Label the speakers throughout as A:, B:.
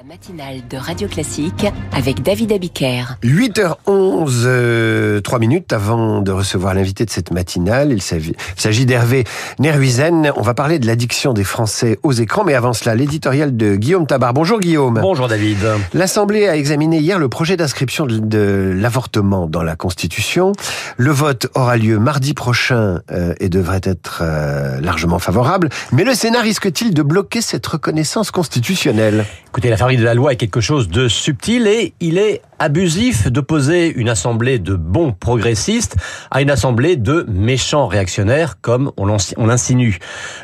A: La matinale de Radio Classique avec David Abiker.
B: 8h11, 3 minutes avant de recevoir l'invité de cette matinale. Il s'agit d'Hervé Nerhuizen. On va parler de l'addiction des Français aux écrans, mais avant cela, l'éditorial de Guillaume Tabar. Bonjour Guillaume.
C: Bonjour David.
B: L'Assemblée a examiné hier le projet d'inscription de l'avortement dans la Constitution. Le vote aura lieu mardi prochain euh, et devrait être euh, largement favorable. Mais le Sénat risque-t-il de bloquer cette reconnaissance constitutionnelle?
C: Écoutez, la famille de la loi est quelque chose de subtil et il est abusif d'opposer une assemblée de bons progressistes à une assemblée de méchants réactionnaires, comme on l'insinue.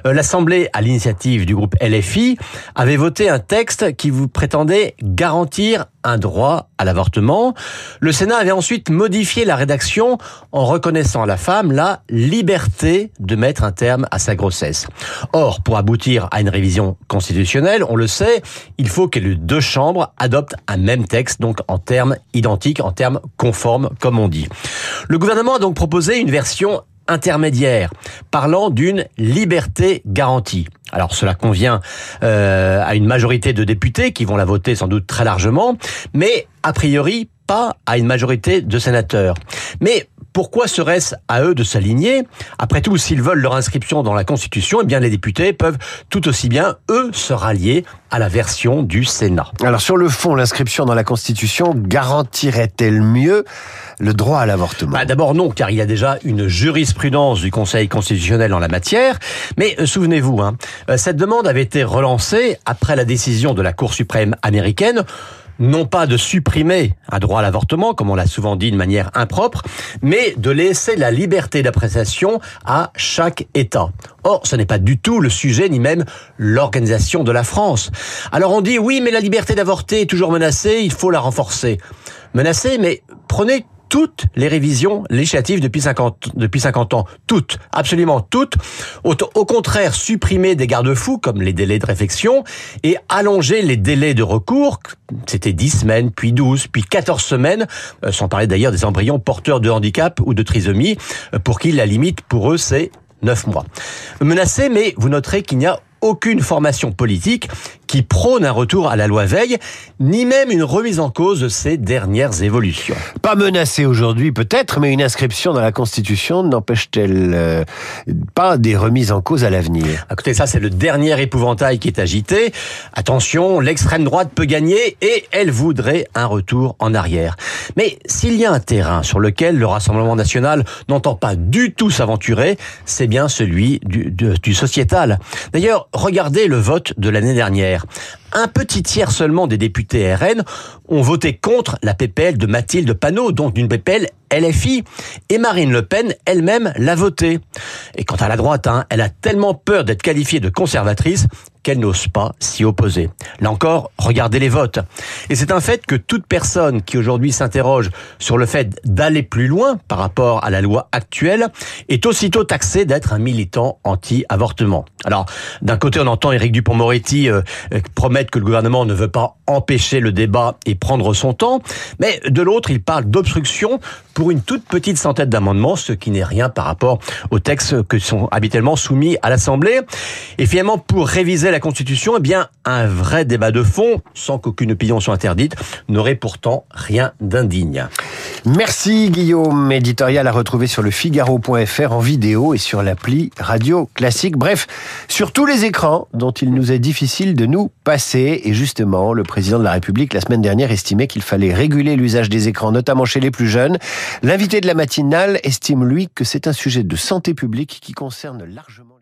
C: Euh, l'assemblée, à l'initiative du groupe LFI, avait voté un texte qui vous prétendait garantir un droit à l'avortement. Le Sénat avait ensuite modifié la rédaction en reconnaissant à la femme la liberté de mettre un terme à sa grossesse. Or, pour aboutir à une révision constitutionnelle, on le sait, il faut que les deux chambres adoptent un même texte, donc en termes identique, en termes conformes, comme on dit. Le gouvernement a donc proposé une version intermédiaire, parlant d'une liberté garantie. Alors cela convient euh, à une majorité de députés qui vont la voter sans doute très largement, mais a priori pas à une majorité de sénateurs. Mais pourquoi serait-ce à eux de s'aligner Après tout, s'ils veulent leur inscription dans la Constitution, eh bien les députés peuvent tout aussi bien, eux, se rallier à la version du Sénat.
B: Alors sur le fond, l'inscription dans la Constitution garantirait-elle mieux le droit à l'avortement
C: bah, D'abord non, car il y a déjà une jurisprudence du Conseil constitutionnel en la matière. Mais euh, souvenez-vous, hein, euh, cette demande avait été relancée après la décision de la Cour suprême américaine non pas de supprimer un droit à l'avortement, comme on l'a souvent dit de manière impropre, mais de laisser la liberté d'appréciation à chaque État. Or, ce n'est pas du tout le sujet, ni même l'organisation de la France. Alors on dit, oui, mais la liberté d'avorter est toujours menacée, il faut la renforcer. Menacée, mais prenez toutes les révisions législatives depuis 50, depuis 50 ans. Toutes, absolument toutes. Au, au contraire, supprimer des garde-fous comme les délais de réflexion et allonger les délais de recours. C'était 10 semaines, puis 12, puis 14 semaines, euh, sans parler d'ailleurs des embryons porteurs de handicap ou de trisomie, euh, pour qui la limite pour eux c'est 9 mois. Menacé, mais vous noterez qu'il n'y a aucune formation politique qui prône un retour à la loi Veil, ni même une remise en cause de ces dernières évolutions.
B: Pas menacée aujourd'hui peut-être, mais une inscription dans la Constitution n'empêche-t-elle euh, pas des remises en cause à l'avenir
C: Écoutez, ça c'est le dernier épouvantail qui est agité. Attention, l'extrême droite peut gagner et elle voudrait un retour en arrière. Mais s'il y a un terrain sur lequel le Rassemblement national n'entend pas du tout s'aventurer, c'est bien celui du, du sociétal. D'ailleurs, regardez le vote de l'année dernière. Un petit tiers seulement des députés RN ont voté contre la PPL de Mathilde Panot, donc d'une PPL LFI. Et Marine Le Pen elle-même l'a voté. Et quant à la droite, hein, elle a tellement peur d'être qualifiée de conservatrice qu'elle n'ose pas s'y opposer. Là encore, regardez les votes. Et c'est un fait que toute personne qui aujourd'hui s'interroge sur le fait d'aller plus loin par rapport à la loi actuelle est aussitôt taxée d'être un militant anti-avortement. Alors, d'un côté, on entend Éric Dupont-Moretti euh, euh, promettre que le gouvernement ne veut pas empêcher le débat et prendre son temps, mais de l'autre, il parle d'obstruction pour une toute petite centaine d'amendements, ce qui n'est rien par rapport aux textes que sont habituellement soumis à l'Assemblée. Et finalement, pour réviser la Constitution, eh bien, un vrai débat de fond, sans qu'aucune opinion soit interdite, n'aurait pourtant rien d'indigne.
B: Merci Guillaume, éditorial à retrouver sur le Figaro.fr en vidéo et sur l'appli Radio Classique. Bref, sur tous les écrans dont il nous est difficile de nous passer. Et justement, le président de la République la semaine dernière estimait qu'il fallait réguler l'usage des écrans, notamment chez les plus jeunes. L'invité de la matinale estime, lui, que c'est un sujet de santé publique qui concerne largement